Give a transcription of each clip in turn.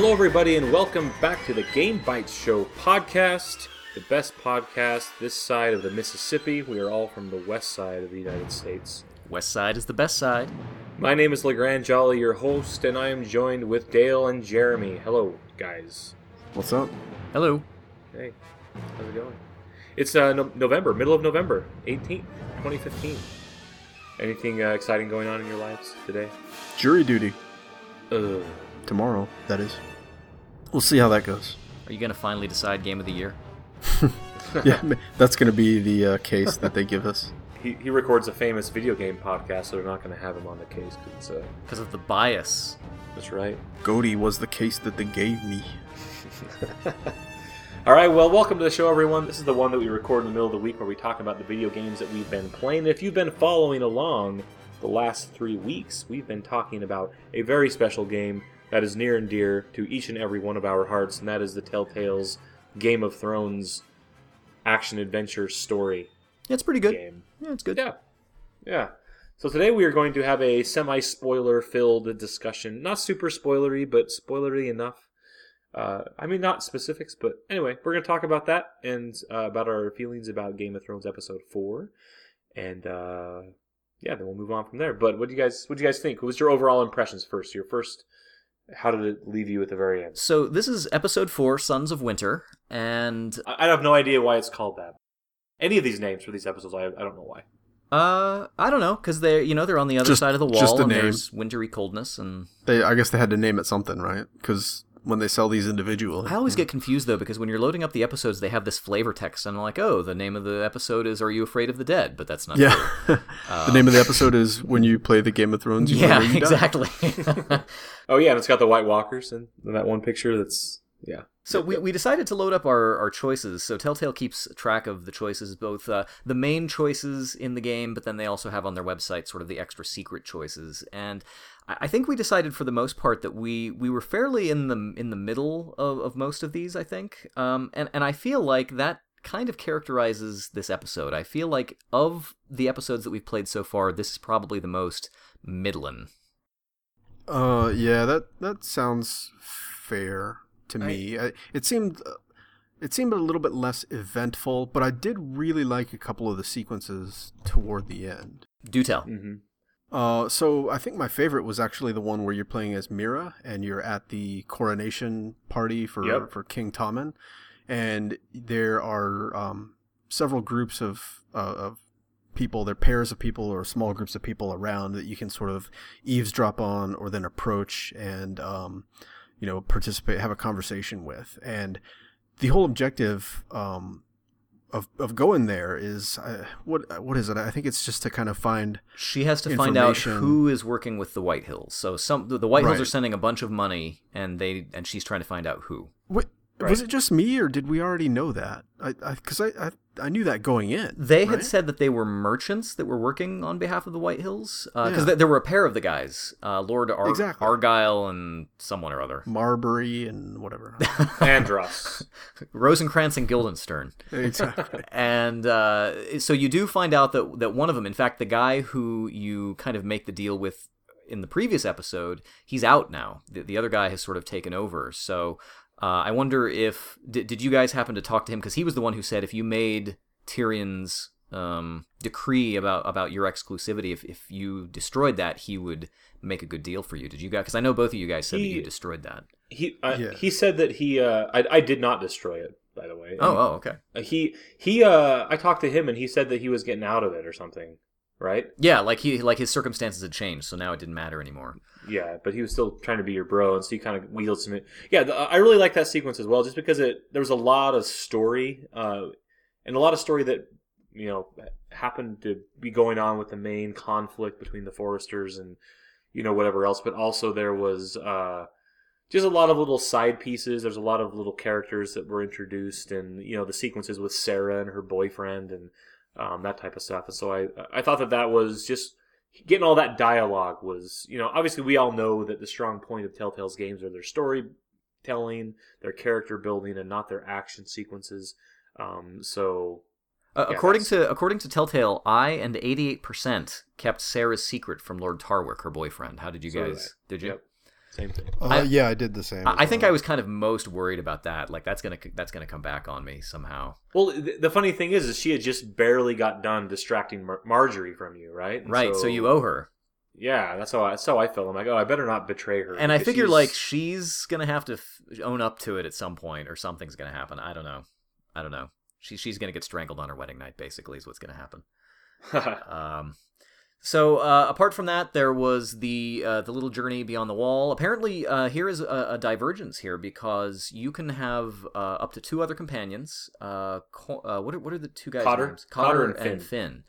Hello, everybody, and welcome back to the Game Bytes Show podcast, the best podcast this side of the Mississippi. We are all from the west side of the United States. West side is the best side. My name is LeGrande Jolly, your host, and I am joined with Dale and Jeremy. Hello, guys. What's up? Hello. Hey, how's it going? It's uh, no- November, middle of November, 18th, 2015. Anything uh, exciting going on in your lives today? Jury duty Ugh. tomorrow. That is. We'll see how that goes. Are you going to finally decide game of the year? yeah, that's going to be the uh, case that they give us. He, he records a famous video game podcast, so they're not going to have him on the case. 'cause It's, uh, Because of the bias. that's right. Goaty was the case that they gave me. All right, well, welcome to the show, everyone. This is the one that we record in the middle of the week where we talk about the video games that we've been playing. If you've been following along the last three weeks, we've been talking about a very special game that is near and dear to each and every one of our hearts, and that is the Telltale's Game of Thrones action adventure story Yeah, it's pretty good. game. Yeah, it's good. Yeah. Yeah. So today we are going to have a semi spoiler filled discussion. Not super spoilery, but spoilery enough. Uh, I mean, not specifics, but anyway, we're going to talk about that and uh, about our feelings about Game of Thrones episode four, and uh, yeah, then we'll move on from there. But what do you guys, what do you guys think? What was your overall impressions first? Your first, how did it leave you at the very end? So this is episode four, Sons of Winter, and I, I have no idea why it's called that. Any of these names for these episodes, I, I don't know why. uh, I don't know, because they're you know they're on the other Just- side of the wall, just the and name. there's wintry coldness, and They, I guess they had to name it something, right? Because when they sell these individually, I always get confused though because when you're loading up the episodes, they have this flavor text, and I'm like, oh, the name of the episode is "Are You Afraid of the Dead?" But that's not yeah. true. the name of the episode is when you play the Game of Thrones. You yeah, you exactly. Oh yeah, and it's got the White Walkers in, in that one picture. That's yeah. So we, we decided to load up our, our choices. So Telltale keeps track of the choices, both uh, the main choices in the game, but then they also have on their website sort of the extra secret choices. And I I think we decided for the most part that we, we were fairly in the in the middle of, of most of these. I think, um, and and I feel like that kind of characterizes this episode. I feel like of the episodes that we've played so far, this is probably the most middling. Uh, yeah, that that sounds fair to me. I, it seemed uh, it seemed a little bit less eventful, but I did really like a couple of the sequences toward the end. Do tell. Mm-hmm. Uh, so I think my favorite was actually the one where you're playing as Mira and you're at the coronation party for Yep. for King Tommen, and there are um, several groups of uh, of people, they're pairs of people or small groups of people around that you can sort of eavesdrop on or then approach and um, you know participate, have a conversation with, and the whole objective um, of of going there is uh, what what is it? I think it's just to kind of find She has to find out who is working with the Whitehills. So some the, Whitehills are sending a bunch of money, and they and she's trying to find out who. Wait, Right. was it just me, or did we already know that? I because I, I, I knew that going in. They had said that they were merchants that were working on behalf of the Whitehills because Yeah. th- there were a pair of the guys, uh, Lord Ar- Exactly. Argyle and someone or other, Marbury and whatever. Andros. Rosencrantz and Guildenstern. exactly. and uh, so you do find out that that one of them, in fact, the guy who you kind of make the deal with in the previous episode, he's out now. The, the other guy has sort of taken over. So uh, I wonder if did, did you guys happen to talk to him because he was the one who said if you made Tyrion's um, decree about about your exclusivity, if if you destroyed that, he would make a good deal for you. Did you guys? Because I know both of you guys said that you destroyed that. He uh, Yeah. he said that he uh, I I did not destroy it by the way. Oh, oh, okay. Uh, he he uh I talked to him and he said that he was getting out of it or something, right? Yeah, like he like his circumstances had changed, so now it didn't matter anymore. Yeah, but he was still trying to be your bro, and so he kind of wheeled some. Yeah, the, I really like that sequence as well, just because it there was a lot of story, uh, and a lot of story that you know happened to be going on with the main conflict between the Forresters and you know whatever else, but also there was uh, just a lot of little side pieces. There's a lot of little characters that were introduced, and you know the sequences with Sera and her boyfriend and um, that type of stuff. And so I I thought that that was just getting all that dialogue was you know obviously we all know that the strong point of Telltale's games are their storytelling, their character building, and not their action sequences. Um, so Uh, Yeah, according that's- to according to Telltale, I and 88% kept Sera's secret from Lord Tarwick, her boyfriend. How did you So did guys? Did you? Yep. Same thing. Uh, I- yeah, I did the same. I, as I think. I was kind of most worried about that. Like that's gonna that's gonna come back on me somehow. Well, th- the funny thing is, is she had just barely got done distracting Mar- Margaery from you, right? And Right. So, you owe her, Yeah, that's how I, that's how I felt. I'm like, oh, I better not betray her. and I figure she's- like she's gonna have to f- own up to it at some point, or something's gonna happen. I don't know. I don't know. She she's gonna get strangled on her wedding night. Basically, is what's gonna happen. Um, so uh, apart from that, there was the uh, the little journey beyond the wall. Apparently, uh, here is a, a divergence here because you can have uh, up to two other companions. Uh, Co- uh, what are what are the two guys' Cotter. names? Cotter Cotter, and and Finn.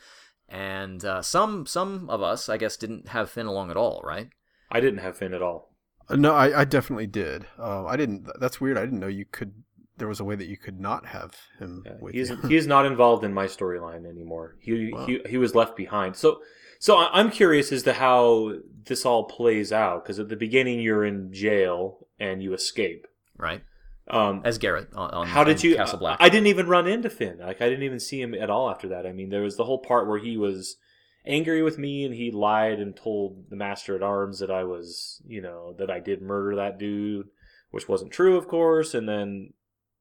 And uh, some some of us, I guess, didn't have Finn along at all, right? I didn't have Finn at all. Uh, No, I, I definitely did. Uh, I didn't. That's weird. I didn't know you could. There was a way that you could not have him Yeah, with he's you. he is not involved in my storyline anymore. He, Wow. he he was left behind. So so I- I'm curious as to how this all plays out because at the beginning you're in jail and you escape. Right. Um, As Gared on, on how did on you? Castle Black? I didn't even run into Finn. Like I didn't even see him at all after that. I mean, there was the whole part where he was angry with me and he lied and told the master at arms that I was, you know, that I did murder that dude, which wasn't true, of course. And then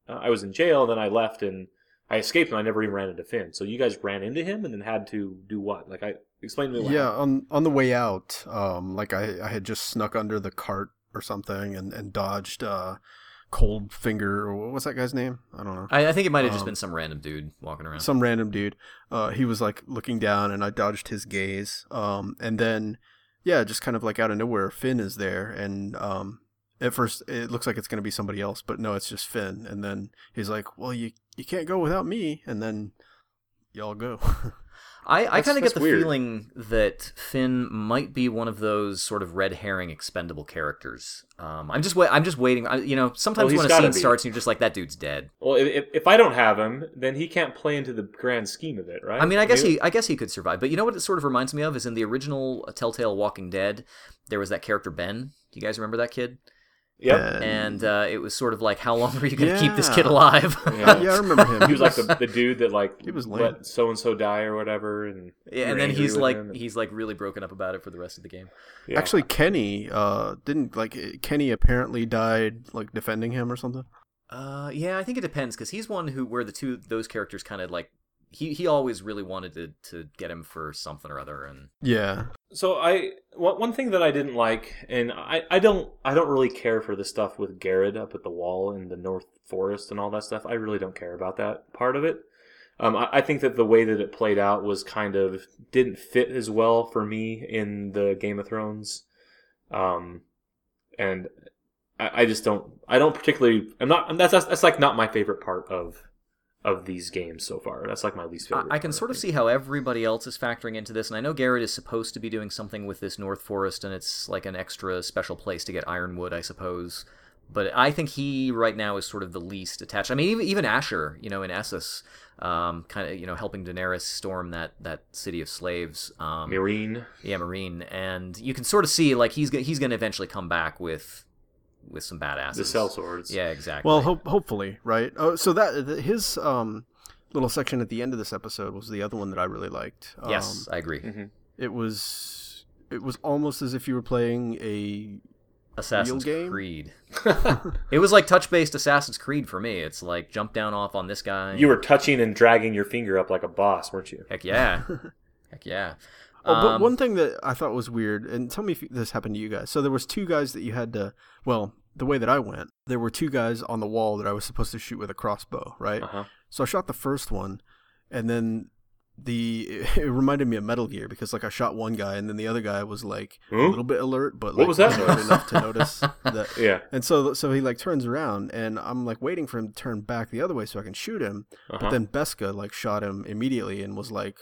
uh, I was in jail. Then I left and I escaped and I never even ran into Finn. So you guys ran into him and then had to do what? Like I explain to me. What yeah, happened. on on the way out, um, like I, I had just snuck under the cart or something and and dodged uh, Cold Finger. Or what was that guy's name? I don't know. I, I think it might have just Um, been some random dude walking around. Some random dude. Uh, he was like looking down, and I dodged his gaze. Um, and then, yeah, just kind of like out of nowhere, Finn is there, and um, at first it looks like it's gonna be somebody else, but no, it's just Finn. And then he's like, "Well, you you can't go without me," and then y'all go. I, I kind of get the weird. feeling that Finn might be one of those sort of red herring expendable characters. Um, I'm just wa- I'm just waiting. I, you know, sometimes he's when a scene be. starts, and you're just like, that dude's dead. Well, if, if I don't have him, then he can't play into the grand scheme of it, right? I mean, I guess Maybe- he I guess he could survive. But you know what it sort of reminds me of is in the original Telltale Walking Dead, there was that character Ben. Do you guys remember that kid? Yep. And uh, it was sort of like, how long are you going to keep this kid alive? Yeah. yeah, I remember him. he was like the, the dude that like He was lame. let so and so die or whatever, and Yeah, and then he's like and- he's like really broken up about it for the rest of the game. yeah. Actually, Kenny uh, didn't like Kenny apparently died like defending him or something. Uh, yeah, I think it depends because he's one who where the two those characters kind of like he he always really wanted to to get him for something or other, and Yeah, So I one one thing that I didn't like, and I, I don't I don't really care for the stuff with Gared up at the wall in the North Forest and all that stuff. I really don't care about that part of it. Um, I, I think that the way that it played out was kind of didn't fit as well for me in the Game of Thrones, um, and I, I just don't I don't particularly I'm not that's, that's that's like not my favorite part of of these games so far. That's like my least favorite. I can sort of see how everybody else is factoring into this. And I know Gared is supposed to be doing something with this North Forest, and it's like an extra special place to get ironwood, I suppose. But I think he right now is sort of the least attached. I mean, even, even Asher, you know, in Essos, um, kind of you know helping Daenerys storm that that city of slaves. Um, Meereen. Yeah, Meereen, and you can sort of see like he's he's going to eventually come back with with some badasses. The sellswords. Yeah, exactly. well, hope hopefully, right? Oh, so that th- his um little section at the end of this episode was the other one that I really liked. yes, Um, I agree. hmm it was it was almost as if you were playing a Assassin's game? Creed. It was like touch-based Assassin's Creed for me. It's like jump down off on this guy. You were touching and dragging your finger up like a boss, weren't you? heck yeah, heck yeah. Oh, but Um, one thing that I thought was weird, and tell me if this happened to you guys. So there was two guys that you had to. Well, the way that I went, there were two guys on the wall that I was supposed to shoot with a crossbow, right? Uh-huh. So I shot the first one, and then the it reminded me of Metal Gear because like I shot one guy, and then the other guy was like a Hmm? little bit alert, but What was that enough to notice that. Yeah. And so so he like turns around, and I'm like waiting for him to turn back the other way so I can shoot him. Uh-huh. But then Beskha like shot him immediately and was like,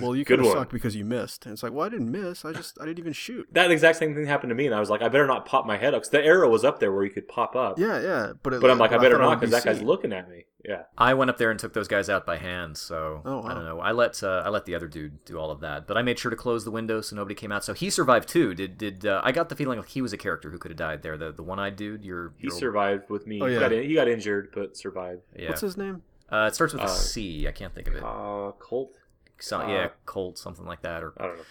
"Well, you could have sucked because you missed." And it's like, "Well, I didn't miss. I just I didn't even shoot." that exact same thing happened to me, and I was like, I better not pop my head up because the arrow was up there where you could pop up. Yeah, yeah. But it, But I'm like, I better thought not because that guy's looking at me. Yeah. I went up there and took those guys out by hand. So Oh, I don't know. I let uh, I let the other dude do all of that, but I made sure to close the window so nobody came out. So he survived too. Did did uh, I got the feeling like he was a character who could have died there? The the one eyed dude. Your He your- survived with me. Oh, he, yeah. got in, he got injured, but survived. Yeah. What's his name? Uh, it starts with a Uh, C. I can't think of it. Uh, Colt? So, uh, yeah, Colt, something like that, or I don't know.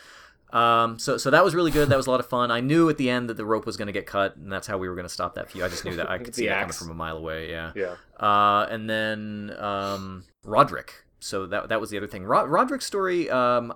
Um, so so that was really good. That was a lot of fun. I knew at the end that the rope was going to get cut, and that's how we were going to stop that feud. I just knew that I could The see that coming from a mile away. Yeah. Yeah. Uh, and then um, Rodrik. So that that was the other thing. Rod- Rodrik's story. Um,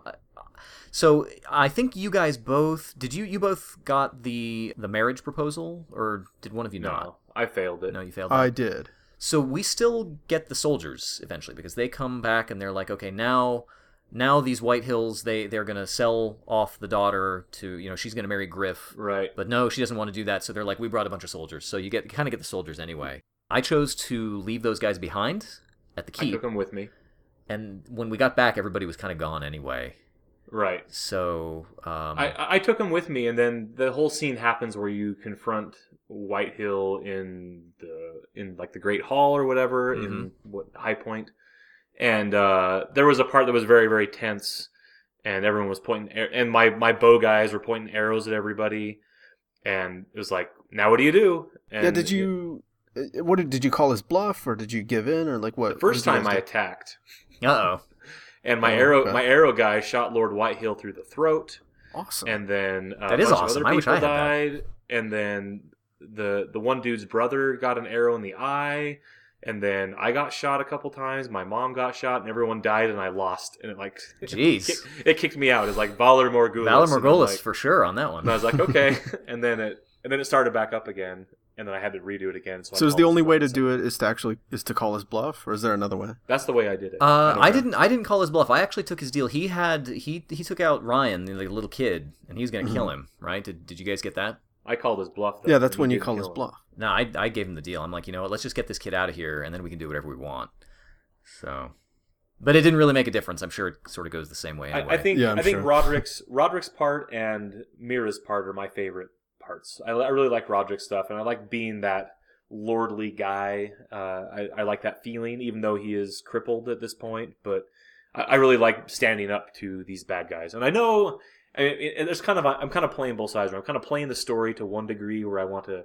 so I think you guys both did you you both got the the marriage proposal, or did one of you No, not? I failed it. No, you failed. that? I did. So we still get the soldiers eventually because they come back and they're like, okay, now now these Whitehills they they're gonna sell off the daughter to you know she's gonna marry Gryff, Right. but no, she doesn't want to do that. So they're like, we brought a bunch of soldiers. So you get kind of get the soldiers anyway. I chose to leave those guys behind at the key. I took them with me. and when we got back, everybody was kind of gone anyway. Right. So um, I, I took them with me, and then the whole scene happens where you confront Whitehill in the in like the Great Hall or whatever in Mm-hmm. what Highpoint, and uh, there was a part that was very very tense, and everyone was pointing, and my my bow guys were pointing arrows at everybody, and it was like, now what do you do? And yeah, did you? uh, What did, did you call his bluff, or did you give in, or like what? The first what time I do? attacked, uh oh, and my Oh, arrow okay. my arrow guy shot Lord Whitehill through the throat. awesome. and then uh, That a bunch awesome. Of I other wish people I had that. died, and then the the one dude's brother got an arrow in the eye, and then I got shot a couple times. My mom got shot, and everyone died, and I lost. And it like, Jeez. it, it kicked me out. It's like Valar Morghulis. Valor and like- for sure on that one. And I was like, okay, and then it and then it started back up again, and then I had to redo it again. So, I so is the only way to do it is to actually is to call his bluff, or is there another way? That's the way I did it. Uh, don't I didn't. I didn't call his bluff. I actually took his deal. He had he he took out Ryon, the little kid, and he was gonna kill him. Right? Did Did you guys get that? I called his bluff. Though, Yeah, that's he when you didn't call kill his him. bluff. No, I I gave him the deal. I'm like, you know what? Let's just get this kid out of here, and then we can do whatever we want. So, but it didn't really make a difference. I'm sure it sort of goes the same way. Anyway. I, I think Yeah, I'm I think sure. Rodrik's Rodrik's part and Mira's part are my favorite parts. I, I really like Rodrik's stuff, and I like being that lordly guy. Uh, I, I like that feeling, even though he is crippled at this point. But I, I really like standing up to these bad guys, and I know. I mean, it, there's kind of I'm kind of playing both sides. I'm kind of playing the story to one degree where I want to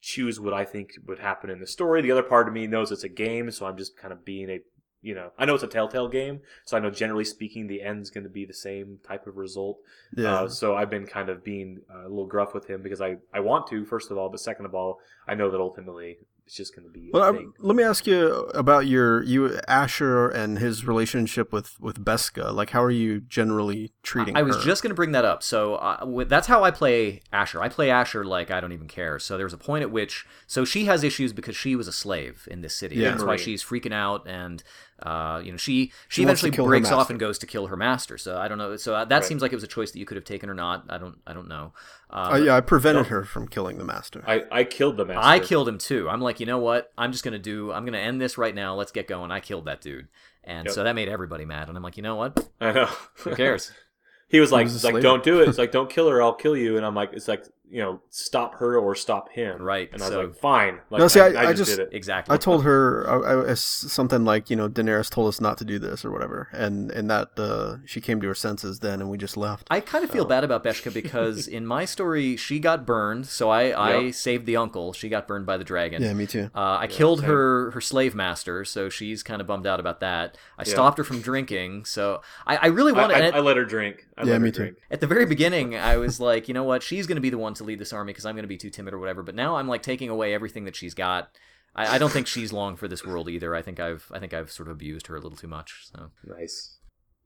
choose what I think would happen in the story. The other part of me knows it's a game, so I'm just kind of being a you know I know it's a Telltale game, so I know generally speaking the end's going to be the same type of result. Yeah. Uh, so I've been kind of being uh, a little gruff with him because I I want to first of all, but second of all, I know that ultimately it's just going to be. Well, a I, thing. let me ask you about your you Asher and his relationship with with Beskha. Like, how are you generally treating? I was her? just going to bring that up. So uh, wi- that's how I play Asher. I play Asher like I don't even care. So there's a point at which, so she has issues because she was a slave in this city. Yeah. That's why she's freaking out, and uh, you know she she, She eventually breaks off and goes to kill her master. So I don't know. So uh, that Right. seems like it was a choice that you could have taken or not. I don't I don't know. Uh, Uh, yeah, I prevented Don't- her from killing the master. I I killed the master. I killed him too. I'm like, you know what? I'm just gonna do. I'm gonna end this right now. Let's get going. I killed that dude, and Yep. so that made everybody mad. And I'm like, you know what? I know. Who cares? he was like, was like don't do it. It's like don't kill her. I'll kill you. And I'm like, it's like you know, stop her or stop him. Right, And I was so- like, fine. Like, No, see, I, I- I I just, just- did it. exactly. I told her I, I, something like you know Daenerys told us not to do this or whatever, and and that uh, she came to her senses then, and we just left. I kind of feel bad about Beskha because in my story she got burned, so I, I saved the uncle. She got burned by the dragon. yeah, me too. Uh, I killed same. her her slave master, so she's kind of bummed out about that. I Yeah. stopped her from drinking, so I, I really wanted. I, and I let her drink. I Yeah, let her me too. at the very beginning, I was like, you know what, she's going to be the one to lead this army because I'm going to be too timid or whatever. But now I'm like taking away everything that she's got. I, I don't think she's long for this world either. I think I've I think I've sort of abused her a little too much. So. Nice.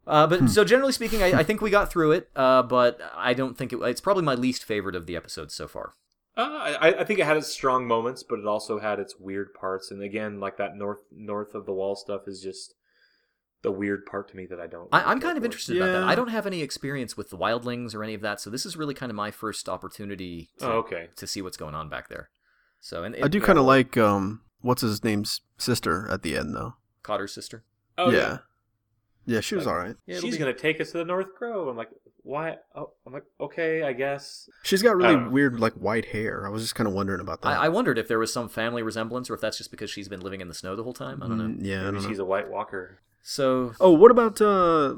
Uh, Hmm. but so generally speaking, I, I think we got through it. Uh, but I don't think it, it's probably my least favorite of the episodes so far. Uh, I, I think it had its strong moments, but it also had its weird parts. And again, like that north north of the wall stuff is just the weird part to me that I don't. I, really I'm kind of for. interested about that. I don't have any experience with the wildlings or any of that, so this is really kind of my first opportunity to, Oh, okay. to see what's going on back there. So, and I do kind of like um, what's his name's sister at the end though. Cotter's sister. Oh yeah. yeah. yeah, she was Like- all right. Yeah, She's be- gonna take us to the North Grove. I'm like, why? Oh, I'm like, okay, I guess. She's got really weird like white hair. I was just kind of wondering about that. I, I wondered if there was some family resemblance, or if that's just because she's been living in the snow the whole time. I don't know. Mm, Yeah, I Maybe don't know. she's a White Walker. So, Oh, what about uh,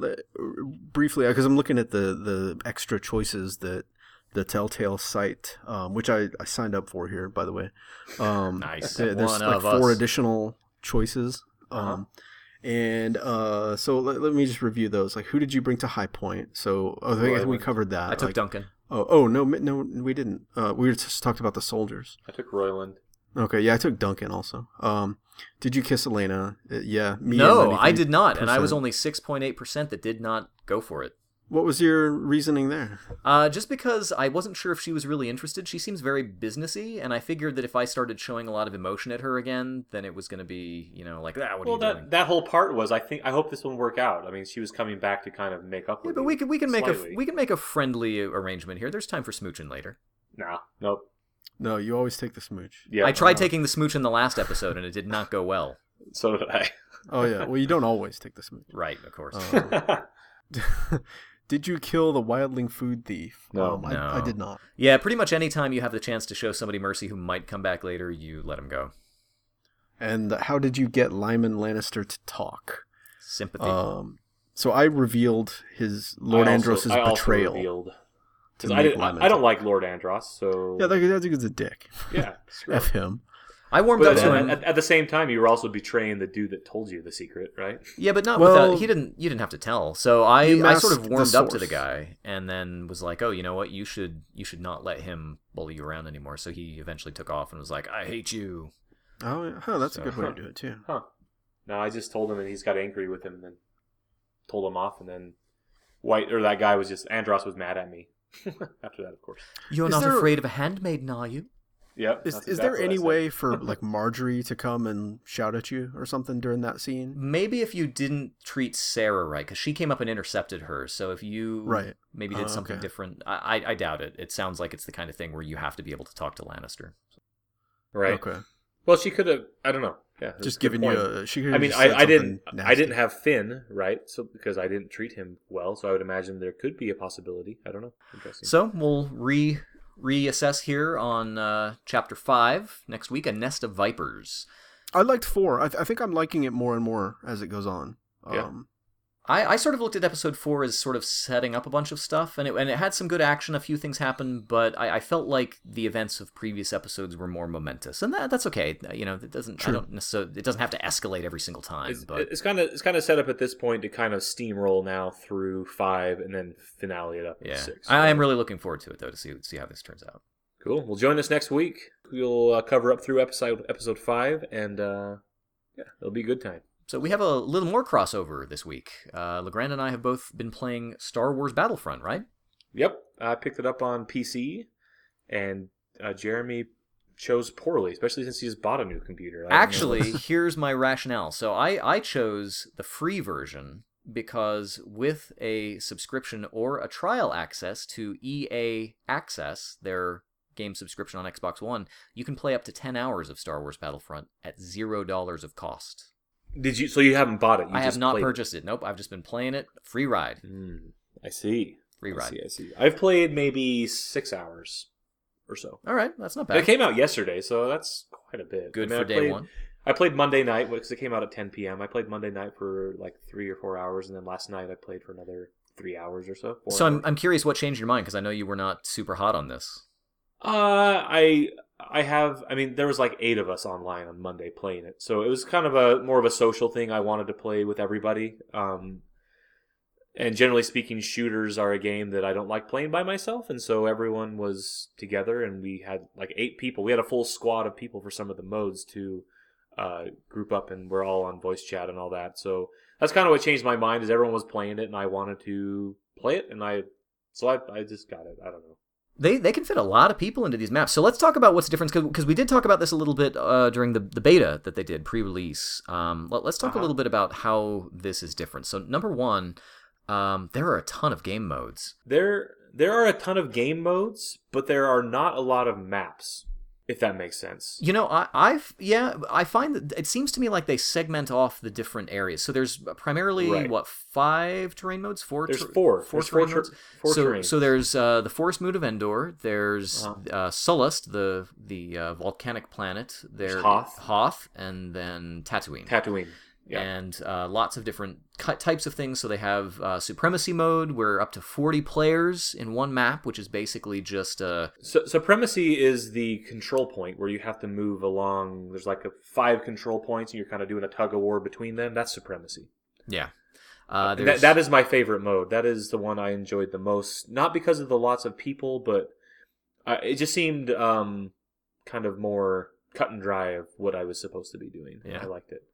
briefly? Because I'm looking at the the extra choices that the Telltale site, um, which I, I signed up for here, by the way. Um, Nice. there- There's One like of four us. additional choices, Uh-huh. um, And uh, so let, let me just review those. Like, who did you bring to Highpoint? So oh, I think we covered that. I took like, Duncan. Oh, oh no, no, we didn't. Uh, we just talked about the soldiers. I took Royland. Okay, yeah, I took Duncan also. Um, did you kiss Elaena? Uh, yeah, me. No, and I did not, and I was only six point eight percent that did not go for it. What was your reasoning there? Uh, just because I wasn't sure if she was really interested. She seems very businessy, and I figured that if I started showing a lot of emotion at her again, then it was going to be, you know, like, ah, what Well, are you that doing? that whole part was I think I hope this one work out. I mean, she was coming back to kind of make up. Yeah, with but we can we can make a we can make a friendly arrangement here. There's time for smooching later. Nah, nope. No, you always take the smooch. Yeah, I tried uh, taking the smooch in the last episode, and it did not go well. So did I. Oh yeah, well you don't always take the smooch. Right, of course. Um, did you kill the wildling food thief? No. Um, I, No. I did not. yeah, pretty much any time you have the chance to show somebody mercy who might come back later, you let him go. And how did you get Lyman Lannister to talk? Sympathy. Um, so I revealed his Lord I also- Andros's I also betrayal. Revealed- to 'cause I, didn't, I, I don't like Lord Andros, so Yeah, that, that dude's a dick. yeah. screw F him. him. I warmed But up to him. at, at the same time, you were also betraying the dude that told you the secret, right? Yeah, but not Well- without. He didn't. You didn't have to tell. So I, I sort of warmed up to the guy, and then was like, "Oh, you know what? You should, you should not let him bully you around anymore." So he eventually took off and was like, "I hate you." Oh, yeah. huh, that's a good way Huh. to do it too. Huh. No, I just told him, and he's got angry with him, and then told him off, and then White or that guy was just Andros was mad at me. After that, of course. You're Is not there- afraid of a handmaiden, are you? Yep. Is, that's is there any way for like Margaery to come and shout at you or something during that scene? Maybe if you didn't treat Sera right, because she came up and intercepted her. So if you Right. maybe did Uh, something okay. different, I, I, I doubt it. It sounds like it's the kind of thing where you have to be able to talk to Lannister. Right. Okay. Well, she could have. I don't know. Yeah. Just a good giving you a. She I mean, I, I didn't. something I didn't have Finn, right? So because I didn't treat him well, so I would imagine there could be a possibility. I don't know. Interesting. So we'll re reassess here on uh, chapter five next week. A nest of vipers. I liked four. I, th- I think I'm liking it more and more as it goes on. Yeah. I, I sort of looked at episode four as sort of setting up a bunch of stuff, and it and it had some good action. A few things happened, but I, I felt like the events of previous episodes were more momentous, and that that's okay. You know, it doesn't. I True. don't necessarily. It doesn't have to escalate every single time. It's, but it's kind of it's kind of set up at this point to kind of steamroll now through five and then finale it up in yeah, six. I am really looking forward to it though to see see how this turns out. cool. Well, join us next week. We'll uh, cover up through episode episode five, and uh, yeah, it'll be a good time. So we have a little more crossover this week. Uh, LeGrande and I have both been playing Star Wars Battlefront, right? Yep, I picked it up on PC, and uh, Jeremy chose poorly, especially since he just bought a new computer. Actually, here's my rationale. So I, I chose the free version because with a subscription or a trial access to EA Access, their game subscription on Xbox One, you can play up to 10 hours of Star Wars Battlefront at $0 of cost. Did you? So you haven't bought it? You I have not it. purchased it. Nope, I've just been playing it. Free ride. Hmm, I see. Free I ride. see. I see. I've played maybe six hours or so. All right, that's not But It came out yesterday, so that's quite a bit. Good I mean, for I day played- one. I played Monday night because it came out at 10 p.m. I played Monday night for like three or four hours, and then last night I played for another three hours or so. So I'm. I'm curious what changed your mind because I know you were not super hot on this. Uh, I I have. I mean, there was like eight of us online on Monday playing it, so it was kind of a more of a social thing. I wanted to play with everybody. Um, and generally speaking, shooters are a game that I don't like playing by myself, and so everyone was together, and we had like eight people. We had a full squad of people for some of the modes to uh, group up, and we're all on voice chat and all that. So that's kind of what changed my mind. Is everyone was playing it, and I wanted to play it, and I so I I just got it. I don't know. They they can fit a lot of people into these maps. So let's talk about what's the difference because we did talk about this a little bit uh, during the, the beta that they did pre-release. Um, let, us talk Uh-huh. a little bit about how this is different. So number one, um, there are a ton of game modes. There there are a ton of game modes, but there are not a lot of maps, if that makes sense. You know, I, I've yeah, I find that it seems to me like they segment off the different areas. So there's primarily Right. what five terrain modes? Four. There's ter- four. Four There's four ter- modes. four so, terrains. so there's uh, the forest mood of Endor. There's Uh-huh. uh, Sullust, the the uh, volcanic planet. There's Hoth. Hoth, and then Tatooine. Tatooine. Yeah. and uh, lots of different types of things. So they have uh, supremacy mode, where up to forty players in one map, which is basically just uh, So, supremacy is the control point where you have to move along. There's like a five control points, and you're kind of doing a tug of war between them. That's supremacy. yeah. Uh, that, that is my favorite mode. That is the one I enjoyed the most. Not because of the lots of people, but uh, it just seemed um, kind of more cut and dry of what I was supposed to be doing. Yeah. I liked it.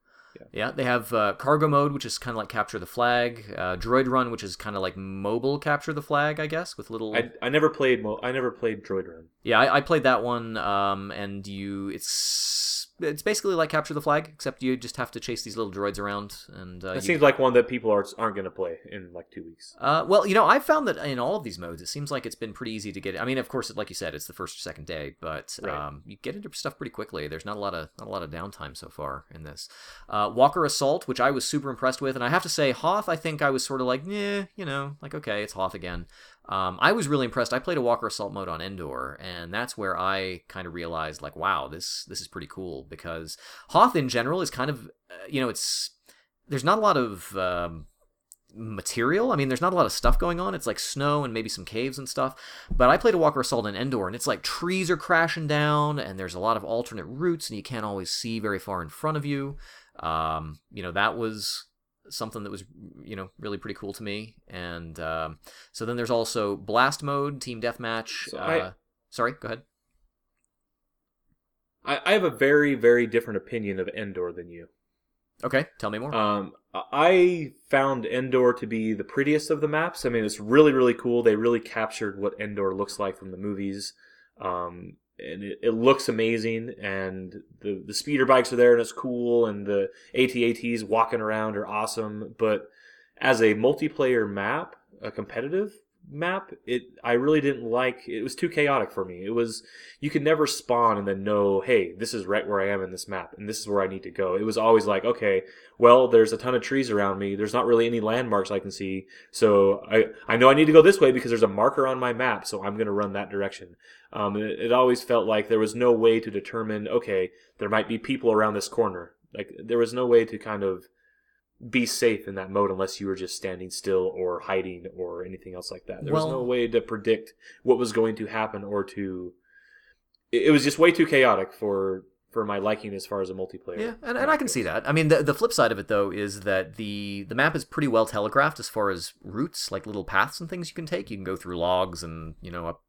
Yeah, they have uh, cargo mode, which is kind of like capture the flag. Uh, droid run, which is kind of like mobile capture the flag, I guess, with little. I, I never played. Mo- I never played Droid Run. Yeah, I, I played that one, um, and you it's it's basically like capture the flag, except you just have to chase these little droids around, and uh, It seems like one that people are, aren't going to play in like two weeks. Uh, well, you know, I've found that in all of these modes, it seems like it's been pretty easy to get. I mean, of course, like you said, it's the first or second day, but Right. um, you get into stuff pretty quickly. There's not a lot of not a lot of downtime so far in this. Uh, Walker Assault, which I was super impressed with, and I have to say, Hoth, I think I was sort of like, yeah, you know, like okay, it's Hoth again. Um, I was really impressed. I played a Walker Assault mode on Endor, and that's where I kind of realized, like, wow, this this is pretty cool because Hoth in general is kind of, uh, you know, it's there's not a lot of um, material. I mean, there's not a lot of stuff going on. It's like snow and maybe some caves and stuff. But I played a Walker Assault in Endor, and it's like trees are crashing down, and there's a lot of alternate routes, and you can't always see very far in front of you. Um, you know, that was something that was you know really pretty cool to me. And um, so then there's also blast mode, team deathmatch. So uh, I- sorry, go ahead. I, I have a very, very different opinion of Endor than you. Okay, tell me more. Um, I found Endor to be the prettiest of the maps. I mean, it's really, really cool. They really captured what Endor looks like from the movies. Um, and it, it looks amazing. And the, the speeder bikes are there and it's cool. And the ATATs walking around are awesome. But as a multiplayer map, a competitive map, it I really didn't like. It was too chaotic for me. It was you could never spawn and then know, hey, this is right where I am in this map, and this is where I need to go. It was always like, okay, well, there's a ton of trees around me. There's not really any landmarks I can see, so I I know I need to go this way because there's a marker on my map, so I'm going to run that direction. Um, it, it always felt like there was no way to determine, okay, there might be people around this corner. Like there was no way to kind of be safe in that mode unless you were just standing still or hiding or anything else like that. There was no way to predict what was going to happen or to. It, it was just way too chaotic for for my liking as far as a multiplayer. Yeah, and, and I can goes. see that. I mean, the, the flip side of it, though, is that the, the map is pretty well telegraphed as far as routes, like little paths and things you can take. You can go through logs and, you know, up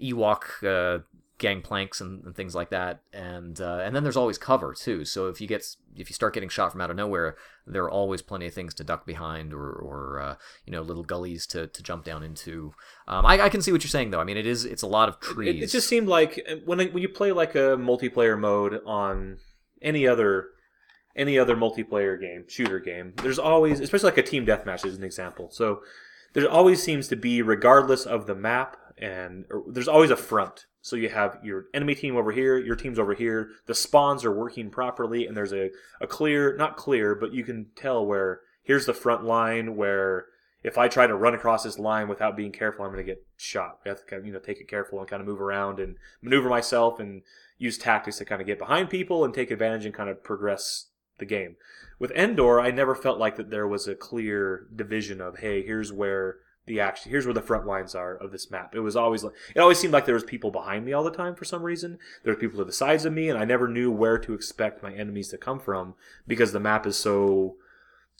Ewok uh, gangplanks and, and things like that. And uh, and then there's always cover, too. So if you get if you start getting shot from out of nowhere, there are always plenty of things to duck behind or, or uh, you know, little gullies to, to jump down into. Um, I, I can see what you're saying, though. I mean, it is it's a lot of It, trees. it just seemed like uh, when when you play like a multiplayer mode on any other any other multiplayer game, shooter game, there's always, especially like a team deathmatch is an example. So there always seems to be, regardless of the map, and or, there's always a front. So you have your enemy team over here, your team's over here. The spawns are working properly, and there's a, a clear, not clear, but you can tell where here's the front line where if I try to run across this line without being careful, I'm going to get shot. I have to kind of, you know take it careful and kind of move around and maneuver myself and use tactics to kind of get behind people and take advantage and kind of progress the game. With Endor, I never felt like that there was a clear division of hey, here's where the action, here's where the front lines are of this map. It was always like it always seemed like there was people behind me all the time for some reason. There were people to the sides of me, and I never knew where to expect my enemies to come from because the map is so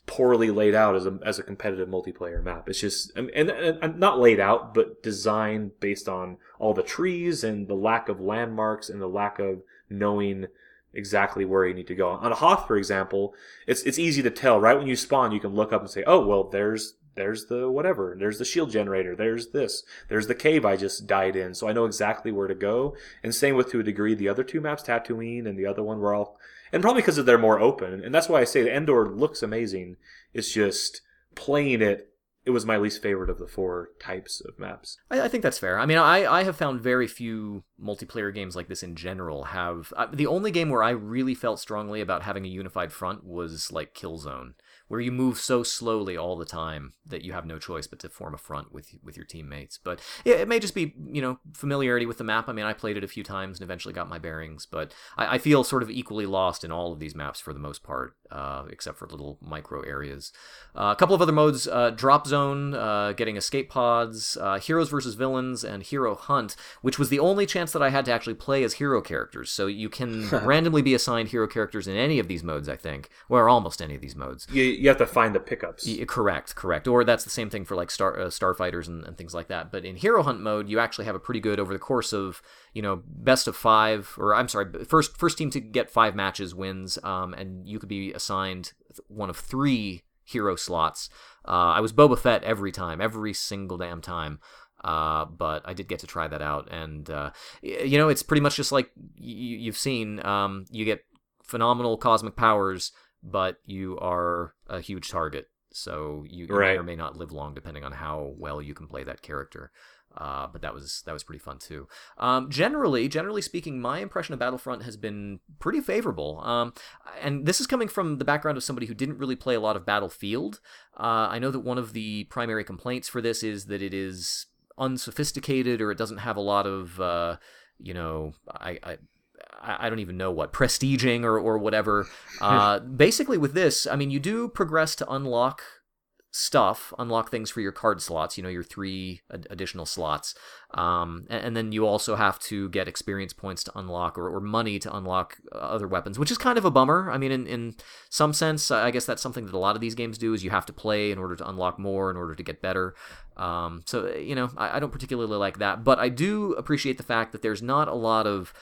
poorly laid out as a as a competitive multiplayer map. It's just and, and, and not laid out, but designed based on all the trees and the lack of landmarks and the lack of knowing exactly where you need to go. On a Hoth, for example, it's it's easy to tell right when you spawn. You can look up and say, "Oh, well, there's there's the whatever. There's the shield generator. There's this. There's the cave I just died in. So I know exactly where to go." And same with to a degree the other two maps, Tatooine and the other one, were all and probably because they're more open. And that's why I say the Endor looks amazing. It's just playing it. It was my least favorite of the four types of maps. I, I think that's fair. I mean, I, I have found very few multiplayer games like this in general have. Uh, the only game where I really felt strongly about having a unified front was like Killzone, where you move so slowly all the time that you have no choice but to form a front with with your teammates. But yeah, it may just be you know familiarity with the map. I mean, I played it a few times and eventually got my bearings, but I, I feel sort of equally lost in all of these maps for the most part, uh, except for little micro areas. Uh, a couple of other modes: uh, drop zone, uh, getting escape pods, uh, heroes versus villains, and hero hunt, which was the only chance that I had to actually play as hero characters. So you can randomly be assigned hero characters in any of these modes, I think, or almost any of these modes. You, you have to find the pickups. Correct, correct. Or that's the same thing for like star uh, starfighters and, and things like that. But in hero hunt mode, you actually have a pretty good over the course of you know best of five, or I'm sorry, first first team to get five matches wins, um, and you could be assigned one of three hero slots. Uh, I was Boba Fett every time, every single damn time. Uh, but I did get to try that out, and uh, you know, it's pretty much just like y- you've seen. Um, you get phenomenal cosmic powers, but you are a huge target, so you, you Right. may or may not live long, depending on how well you can play that character. Uh, but that was that was pretty fun too. Um, generally, generally speaking, my impression of Battlefront has been pretty favorable. Um, and this is coming from the background of somebody who didn't really play a lot of Battlefield. Uh, I know that one of the primary complaints for this is that it is unsophisticated or it doesn't have a lot of, uh, you know, I. I I don't even know what prestiging or or whatever. Uh, basically, with this, I mean, you do progress to unlock stuff, unlock things for your card slots. You know, your three ad- additional slots, um, and, and then you also have to get experience points to unlock or, or money to unlock uh, other weapons, which is kind of a bummer. I mean, in in some sense, I guess that's something that a lot of these games do is you have to play in order to unlock more, in order to get better. Um, so you know, I, I don't particularly like that, but I do appreciate the fact that there's not a lot of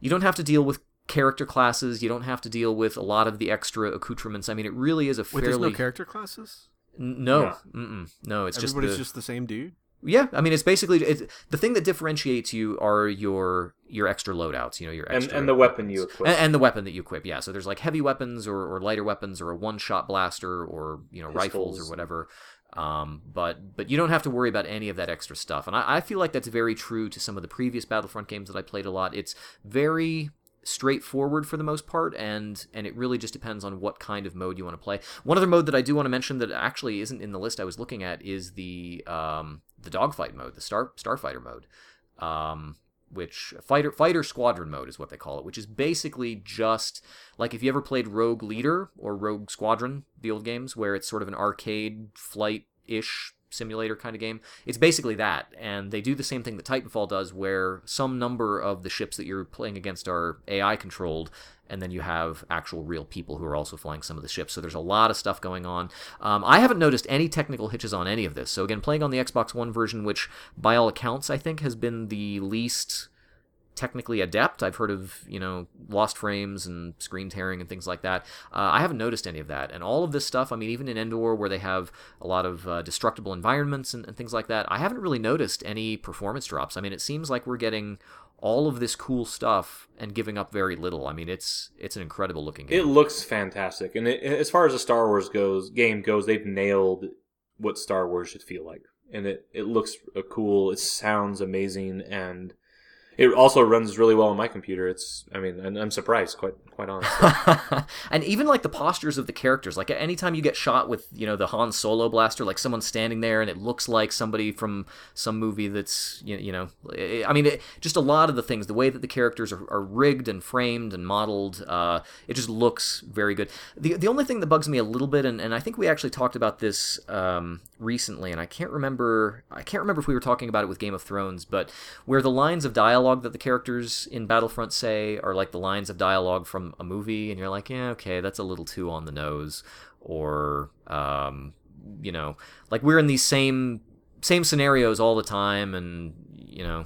you don't have to deal with character classes. You don't have to deal with a lot of the extra accoutrements. I mean, it really is a Wait, there's no character classes. N- no, No. Mm-mm. no. It's just Everybody's the, just the same dude. yeah. I mean, it's basically it's, the thing that differentiates you are your your extra loadouts. You know, your and extra and the weapon you equip. and, and the weapon that you equip. Yeah, so there's like heavy weapons or, or lighter weapons or a one shot blaster or you know rifles or whatever. Um, but but you don't have to worry about any of that extra stuff, and I, I feel like that's very true to some of the previous Battlefront games that I played a lot. It's very straightforward for the most part and and it really just depends on what kind of mode you want to play. One other mode that i do want to mention that actually isn't in the list i was looking at is the um the dogfight mode the star starfighter mode. Um which fighter fighter squadron mode is what they call it which is basically just like if you ever played rogue leader or rogue squadron the old games where it's sort of an arcade flight ish simulator kind of game. It's basically that, and they do the same thing that Titanfall does, where some number of the ships that you're playing against are AI controlled, and then you have actual real people who are also flying some of the ships. So there's a lot of stuff going on. Um, I haven't noticed any technical hitches on any of this. So again, playing on the Xbox One version, which by all accounts I think has been the least technically adept. I've heard of you know lost frames and screen tearing and things like that. Uh, I haven't noticed any of that, and all of this stuff. I mean, even in Endor, where they have a lot of uh, destructible environments and, and things like that, I haven't really noticed any performance drops. I mean, it seems like we're getting all of this cool stuff and giving up very little. I mean, it's it's an incredible looking game. It looks fantastic, and it, as far as a Star Wars goes, game goes, they've nailed what Star Wars should feel like, and it it looks uh, cool. It sounds amazing, and it also runs really well on my computer. It's, I mean, and I'm surprised, quite quite honestly. and even like the postures of the characters, like anytime you get shot with, you know, the Han Solo blaster, like someone's standing there and it looks like somebody from some movie that's, you you know, I mean, it, just a lot of the things, the way that the characters are, are rigged and framed and modeled, uh, it just looks very good. The, the only thing that bugs me a little bit, and, and I think we actually talked about this um, recently, and I can't remember, I can't remember if we were talking about it with Game of Thrones, but where the lines of dialogue that the characters in Battlefront say are like the lines of dialogue from a movie, and you're like, yeah, okay, that's a little too on the nose, or um, you know, like we're in these same same scenarios all the time, and you know.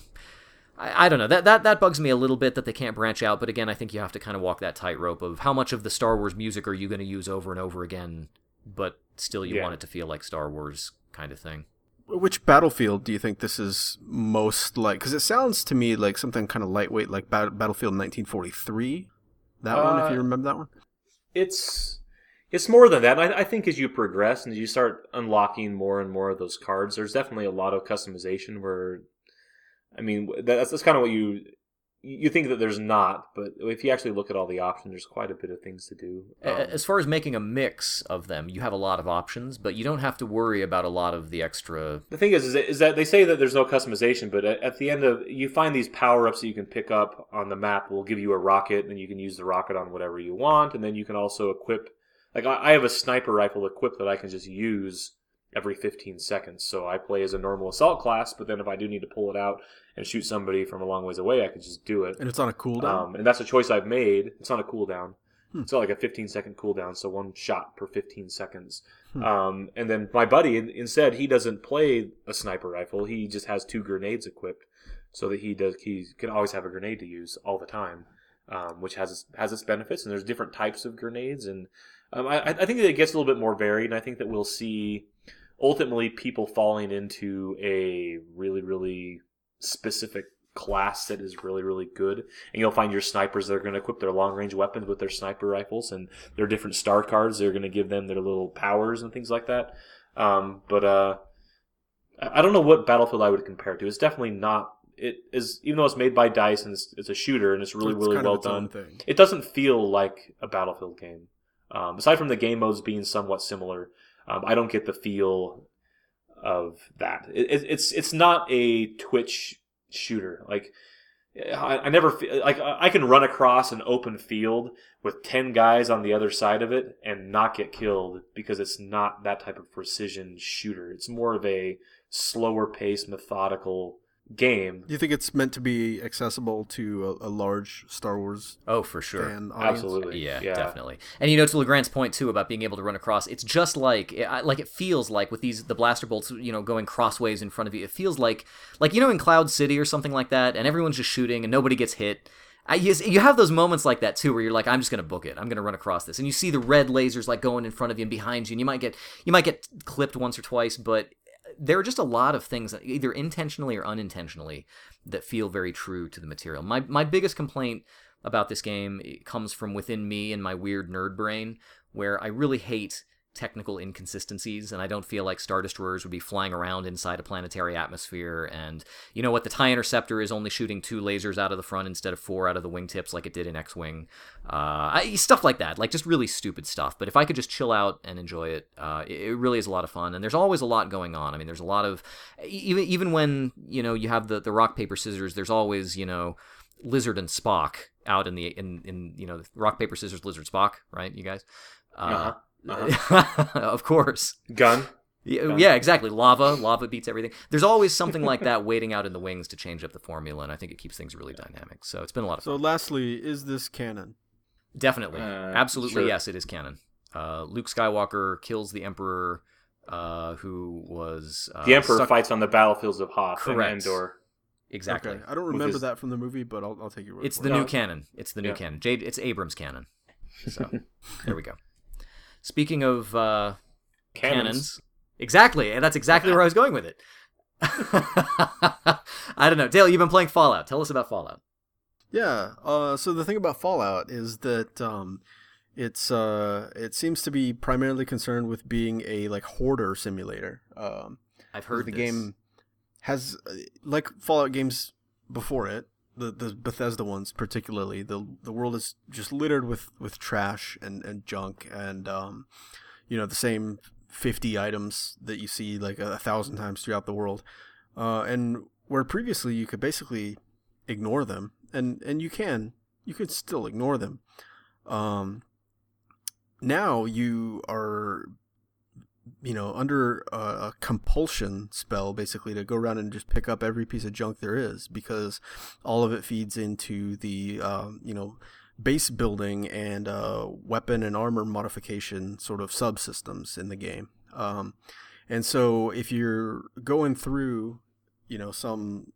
I, I don't know that, that that bugs me a little bit that they can't branch out, but again, I think you have to kind of walk that tightrope of how much of the Star Wars music are you going to use over and over again, but still you Yeah. want it to feel like Star Wars kind of thing. Which battlefield do you think this is most like? Because it sounds to me like something kind of lightweight, like Bat- Battlefield 1943. That one, if Uh, you remember that one. it's it's more than that. I, I think as you progress and you start unlocking more and more of those cards, there's definitely a lot of customization. Where, I mean, that's that's kind of what you you think that there's not, but if you actually look at all the options, there's quite a bit of things to do. Um, As far as making a mix of them, you have a lot of options, but you don't have to worry about a lot of the extra. the thing is, is that, is that they say that there's no customization, but at, at the end of you find these power ups that you can pick up on the map will give you a rocket, and you can use the rocket on whatever you want, and then you can also equip. Like I, I have a sniper rifle equipped that I can just use every 15 seconds. So I play as a normal assault class, but then if I do need to pull it out and shoot somebody from a long ways away, I can just do it. And it's on a cooldown. Um, and that's a choice I've made. It's on a cooldown. Hmm. It's like a 15 second cooldown, so one shot per 15 seconds. Hmm. Um, and then my buddy, instead, he doesn't play a sniper rifle. He just has two grenades equipped, so that he does he can always have a grenade to use all the time, um, which has its, has its benefits. And there's different types of grenades, and um, I, I think that it gets a little bit more varied. And I think that we'll see ultimately people falling into a really really specific class that is really really good. And you'll find your snipers that are going to equip their long range weapons with their sniper rifles and their different star cards they're going to give them their little powers and things like that. Um, but uh, I don't know what battlefield I would compare it to. It's definitely not it is even though it's made by DICE and it's, it's a shooter and it's really It's really well done it doesn't feel like a battlefield game. Um, aside from the game modes being somewhat similar um, i don't get the feel of that. It, it, it's it's not a twitch shooter. Like I, I never feel like I can run across an open field with 10 guys on the other side of it and not get killed because it's not that type of precision shooter. It's more of a slower pace, methodical game Do you think it's meant to be accessible to a, a large Star Wars Oh, for sure. fan absolutely Yeah, yeah definitely. And you know, to LeGrande's point too about being able to run across, it's just like it- like it feels like with these the blaster bolts, you know, going crossways in front of you. It feels like like you know in Cloud City or something like that, and everyone's just shooting and nobody gets hit. I, you you have those moments like that too, where you're like, I'm just gonna book it. I'm gonna run across this, and you see the red lasers like going in front of you and behind you, and you might get you might get clipped once or twice, but there are just a lot of things, either intentionally or unintentionally, that feel very true to the material. My my biggest complaint about this game comes from within me and my weird nerd brain, where I really hate technical inconsistencies, and I don't feel like Star Destroyers would be flying around inside a planetary atmosphere. And you know what? The TIE Interceptor is only shooting two lasers out of the front instead of four out of the wingtips, like it did in X Wing. Uh, stuff like that, like just really stupid stuff. But if I could just chill out and enjoy it, uh, it, it really is a lot of fun. And there's always a lot going on. I mean, there's a lot of even even when you know you have the the rock paper scissors. There's always you know Lizard and Spock out in the in in you know rock paper scissors Lizard Spock, right? You guys. Uh, of course. gun Yeah, Gun. yeah, exactly. Lava, lava beats everything. There's always something like that waiting out in the wings to change up the formula, and I think it keeps things really dynamic. So it's been a lot of So, fun. lastly, is this canon? Definitely, Uh, absolutely, sure. yes, it is canon. Uh, Luke Skywalker kills the Emperor, uh, who was uh, the emperor stuck- fights on the battlefields of Hoth Correct. and Endor exactly. Okay. I don't remember his- that from the movie, but I'll, I'll take your word It's for the it. No. new canon. It's the new Yeah. canon. Jade. It's Abrams canon. So there we go. Speaking of uh, cannons. cannons. Exactly, and that's exactly where I was going with it. I don't know, Dale. You've been playing Fallout. Tell us about Fallout. Yeah. Uh, so the thing about Fallout is that um, it's uh, it seems to be primarily concerned with being a like hoarder simulator. Um, I've heard the this. game has uh, like Fallout games before it. The, the Bethesda ones particularly the the world is just littered with, with trash and, and junk and um, you know the same 50 items that you see like a, a thousand times throughout the world. Uh, and where previously you could basically ignore them and and you can you could still ignore them. Um, now you are you know under a, a compulsion spell basically to go around and just pick up every piece of junk there is because all of it feeds into the um, you know base building and uh, weapon and armor modification sort of subsystems in the game. Um, and so if you're going through you know some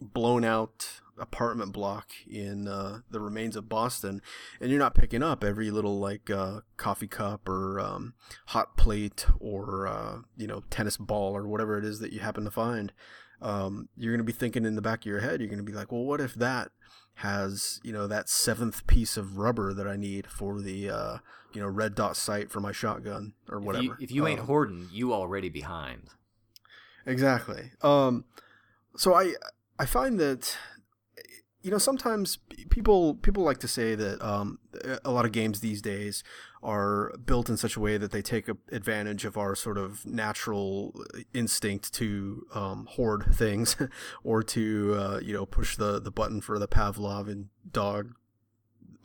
blown out apartment block in uh, the remains of Boston, and you're not picking up every little like uh, coffee cup or um, hot plate or uh, you know tennis ball or whatever it is that you happen to find, um, you're going to be thinking in the back of your head, you're going to be like, well, what if that has you know that seventh piece of rubber that I need for the uh, you know red dot sight for my shotgun or If whatever. you, if you ain't Um, hoarding, you already behind. Exactly. Um, so I I find that you know sometimes people people like to say that um, a lot of games these days are built in such a way that they take advantage of our sort of natural instinct to um, hoard things or to uh, you know push the the button for the Pavlovian dog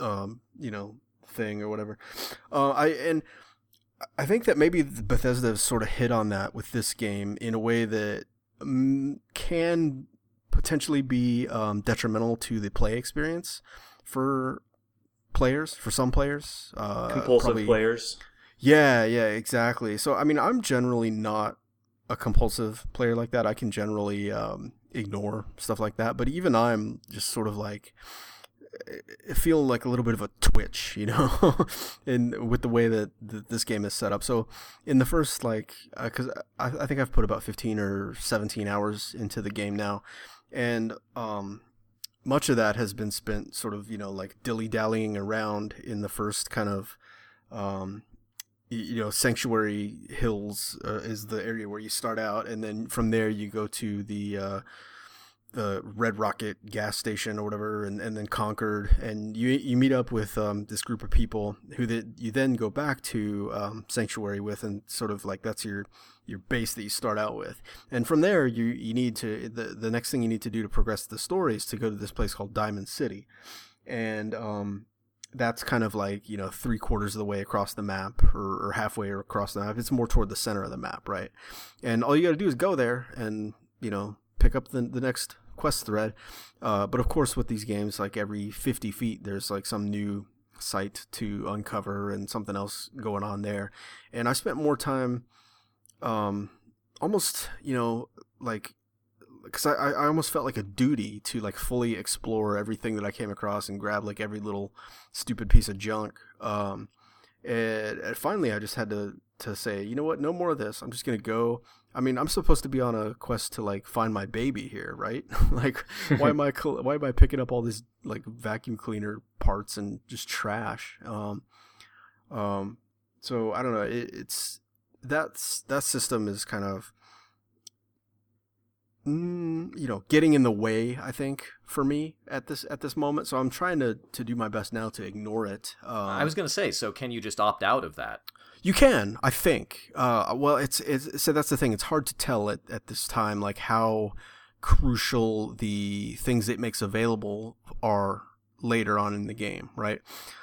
um, you know thing or whatever. Uh, I and I think that maybe Bethesda sort of hit on that with this game in a way that can potentially be um, detrimental to the play experience for players, for some players. Uh, Compulsive probably, players. Yeah, yeah, exactly. So, I mean, I'm generally not a compulsive player like that. I can generally um, ignore stuff like that. But even I'm just sort of like, feel like a little bit of a twitch, you know, in with the way that this game is set up. So in the first like, because uh, I, I, think I've put about fifteen or seventeen hours into the game now, and um, much of that has been spent sort of you know like dilly dallying around in the first kind of um, you know Sanctuary Hills uh, is the area where you start out. And then from there you go to the uh, the Red Rocket gas station or whatever, and, and then Concord, and you you meet up with um, this group of people who that you then go back to um, Sanctuary with, and sort of like that's your your base that you start out with, and from there you you need to the the next thing you need to do to progress the story is to go to this place called Diamond City, and um, that's kind of like you know three quarters of the way across the map or, or halfway across the map. It's more toward the center of the map, right? And all you got to do is go there and you know pick up the, the next quest thread. Uh, but of course, with these games, like every 50 feet, there's like some new site to uncover and something else going on there. And I spent more time, um, almost, you know, like, because I, I almost felt like a duty to like fully explore everything that I came across and grab like every little stupid piece of junk. Um, and, and finally, I just had to to say, you know what, no more of this. I'm just gonna go I mean, I'm supposed to be on a quest to like find my baby here, right? like, why am I why am I picking up all these like vacuum cleaner parts and just trash? Um, um, so I don't know. It, it's that's that system is kind of mm, you know getting in the way. I think for me at this at this moment. So I'm trying to to do my best now to ignore it. Um, I was gonna say, so can you just opt out of that? You can, I think. Uh, well, it's, it's so that's the thing. It's hard to tell at, at this time, like how crucial the things it makes available are later on in the game, right?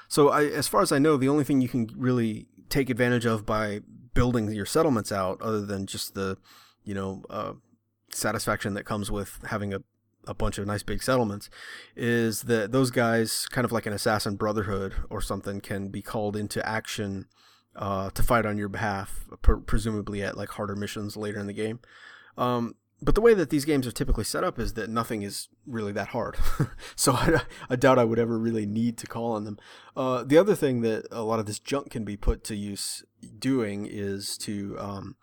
So, I, as far as I know, the only thing you can really take advantage of by building your settlements out, other than just the, you know, uh, satisfaction that comes with having a a bunch of nice big settlements is that those guys kind of like an assassin brotherhood or something can be called into action uh, to fight on your behalf, presumably at like harder missions later in the game. Um, but the way that these games are typically set up is that nothing is really that hard. so I, I, doubt I would ever really need to call on them. Uh, the other thing that a lot of this junk can be put to use doing is to um,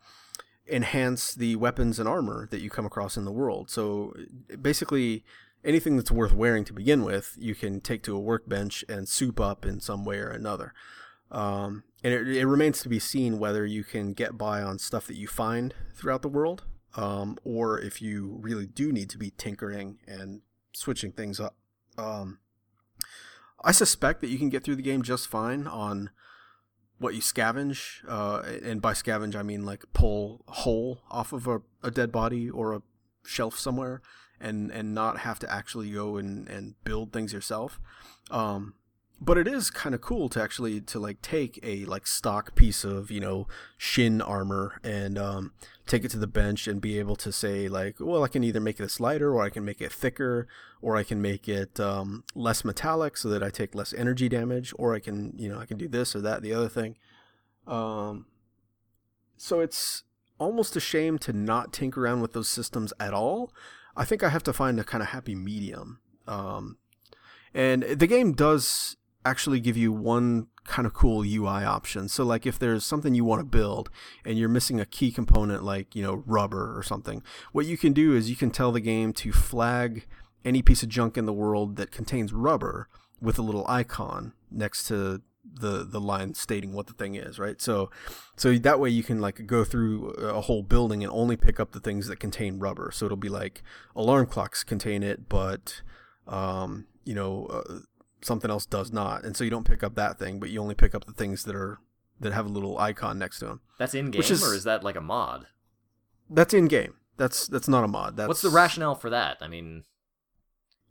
enhance the weapons and armor that you come across in the world. So basically, anything that's worth wearing to begin with, you can take to a workbench and soup up in some way or another. Um, and it, it, remains to be seen whether you can get by on stuff that you find throughout the world, um, or if you really do need to be tinkering and switching things up. Um, I suspect that you can get through the game just fine on what you scavenge, uh, and by scavenge I mean like pull a hole off of a, a dead body or a shelf somewhere, and and not have to actually go and, and build things yourself. Um, but it is kind of cool to actually to like take a like stock piece of you know shin armor and um, take it to the bench and be able to say like well i can either make this lighter or i can make it thicker or i can make it um, less metallic so that i take less energy damage or i can you know i can do this or that the other thing. Um, so it's almost a shame to not tinker around with those systems at all. I think i have to find a kind of happy medium um, and the game does actually give you one kind of cool UI option. So like if there's something you want to build and you're missing a key component like, you know, rubber or something, what you can do is you can tell the game to flag any piece of junk in the world that contains rubber with a little icon next to the the line stating what the thing is, right? So so that way you can like go through a whole building and only pick up the things that contain rubber. So it'll be like alarm clocks contain it, but um, you know, uh, something else does not, and so you don't pick up that thing, but you only pick up the things that are that have a little icon next to them. That's in game, is- or is that like a mod? That's in game. That's that's not a mod. That's What's the rationale for that? I mean,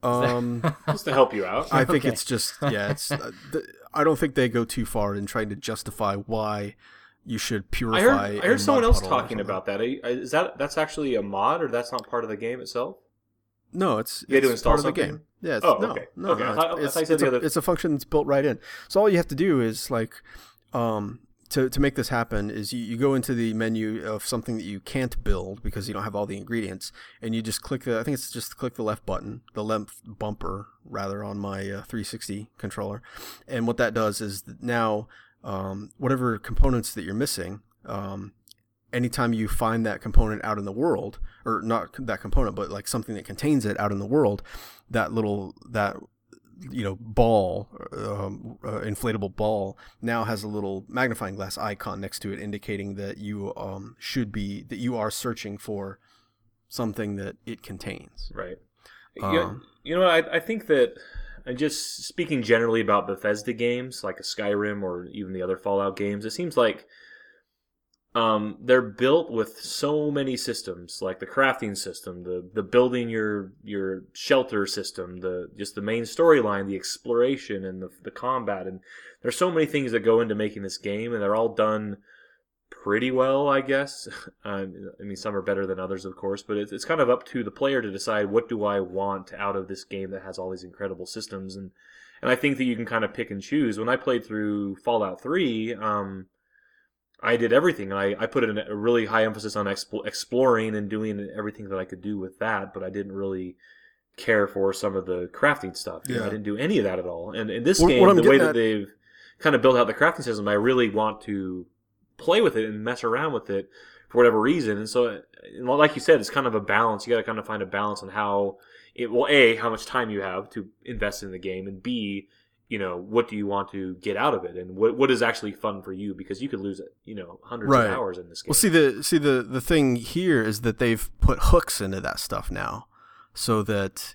Um, Just to help you out. I think Okay. it's just yeah. It's uh, th- I don't think they go too far in trying to justify why you should purify. I heard, I a heard someone else talking about that. I- I- Is that that's actually a mod, or that's not part of the game itself? No, it's You had to it's install part of the game. Yeah. It's, Oh, no, okay. no, Okay. no. I thought- I It's, it's, it's a, it's a function that's built right in. So all you have to do is like, um, to to make this happen is you, you go into the menu of something that you can't build because you don't have all the ingredients, and you just click the. I think it's just click the left button, the left bumper rather on my uh, 360 controller, and what that does is that now um, whatever components that you're missing. Um, anytime you find that component out in the world or not that component but like something that contains it out in the world that little that you know ball um, uh, inflatable ball now has a little magnifying glass icon next to it indicating that you um, should be that you are searching for something that it contains Right. Um, you, you know, I, I think that, and just speaking generally about Bethesda games like a Skyrim or even the other Fallout games, it seems like um, they're built with so many systems, like the crafting system, the the building your your shelter system, the just the main storyline, the exploration, and the the combat, and there's so many things that go into making this game, and they're all done pretty well, I guess. I mean, some are better than others, of course, but it's, it's kind of up to the player to decide what do I want out of this game that has all these incredible systems, and and I think that you can kind of pick and choose. When I played through Fallout Three, um, I did everything. I, I put in a really high emphasis on expl- exploring and doing everything that I could do with that, but I didn't really care for some of the crafting stuff. Know, I didn't do any of that at all. And in this What- game, what the way that at- they've kind of built out the crafting system, I really want to play with it and mess around with it for whatever reason. And so, like you said, it's kind of a balance. You got to kind of find a balance on how it well, a how much time you have to invest in the game, and b you know what do you want to get out of it, and what what is actually fun for you because you could lose it, you know, hundreds Right. of hours in this game. Well, see the see the the thing here is that they've put hooks into that stuff now, so that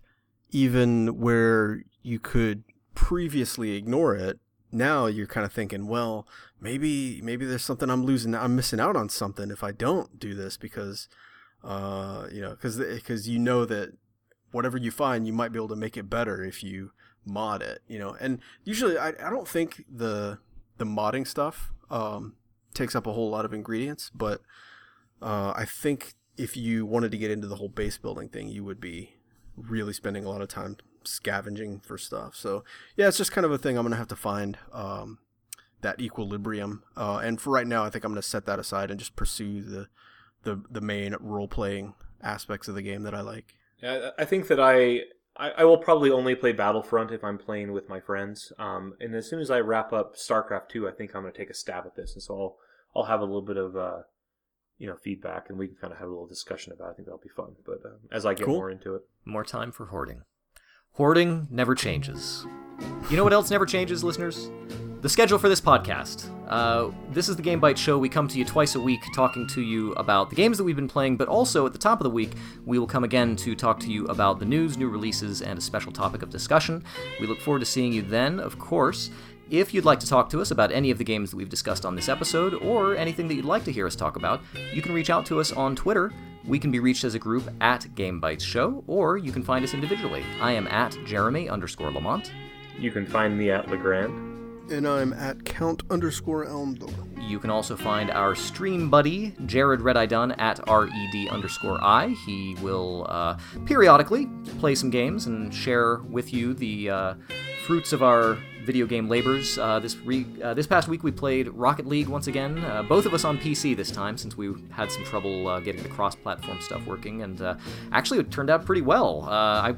even where you could previously ignore it, now you're kind of thinking, well, maybe maybe there's something I'm losing, I'm missing out on something if I don't do this because, uh, you know, because because you know that whatever you find, you might be able to make it better if you mod it, you know. And usually, I I don't think the the modding stuff um, takes up a whole lot of ingredients, but uh, I think if you wanted to get into the whole base building thing, you would be really spending a lot of time scavenging for stuff. So yeah, it's just kind of a thing I'm gonna have to find um, that equilibrium. Uh, and for right now, I think I'm gonna set that aside and just pursue the the the main role playing aspects of the game that I like. Yeah, I I think that I, I I will probably only play Battlefront if I'm playing with my friends. Um, and as soon as I wrap up StarCraft two, I think I'm going to take a stab at this, and so I'll I'll have a little bit of uh, you know feedback, and we can kind of have a little discussion about. it. I think that'll be fun. But uh, as I get Cool. more into it, More time for hoarding. Hoarding never changes. You know what else never changes, listeners? The schedule for this podcast. Uh, this is the Game Byte Show. We come to you twice a week talking to you about the games that we've been playing, but also at the top of the week, we will come again to talk to you about the news, new releases, and a special topic of discussion. We look forward to seeing you then, of course. If you'd like to talk to us about any of the games that we've discussed on this episode, or anything that you'd like to hear us talk about, you can reach out to us on Twitter. We can be reached as a group at Game Bytes Show, or you can find us individually. I am at Jeremy underscore Lamont. you can find me at LeGrande. And I'm at count underscore Elmdor. You can also find our stream buddy, Jared Red Eye Dunn, at RED underscore I. He will uh, periodically play some games and share with you the uh, fruits of our video game labors. Uh, this, re- uh, this past week we played Rocket League once again, uh, both of us on PC this time since we had some trouble uh, getting the cross platform stuff working, and uh, actually it turned out pretty well. Uh, I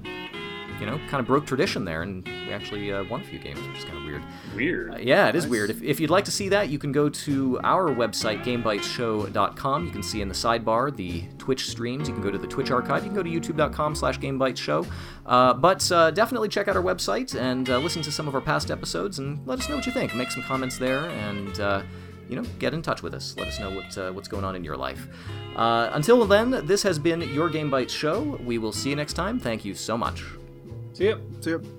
you know, kind of broke tradition there, and we actually uh, won a few games, which is kind of weird. Weird. Uh, yeah, it is weird. If, if you'd like to see that, you can go to our website, GameBytesShow.com. You can see in the sidebar the Twitch streams. You can go to the Twitch archive. You can go to YouTube.com slash GameBitesShow. Uh, but uh, definitely check out our website and uh, listen to some of our past episodes and let us know what you think. Make some comments there and, uh, you know, get in touch with us. Let us know what, uh, what's going on in your life. Uh, until then, this has been your Game Bytes Show. We will see you next time. Thank you so much. See ya. See ya.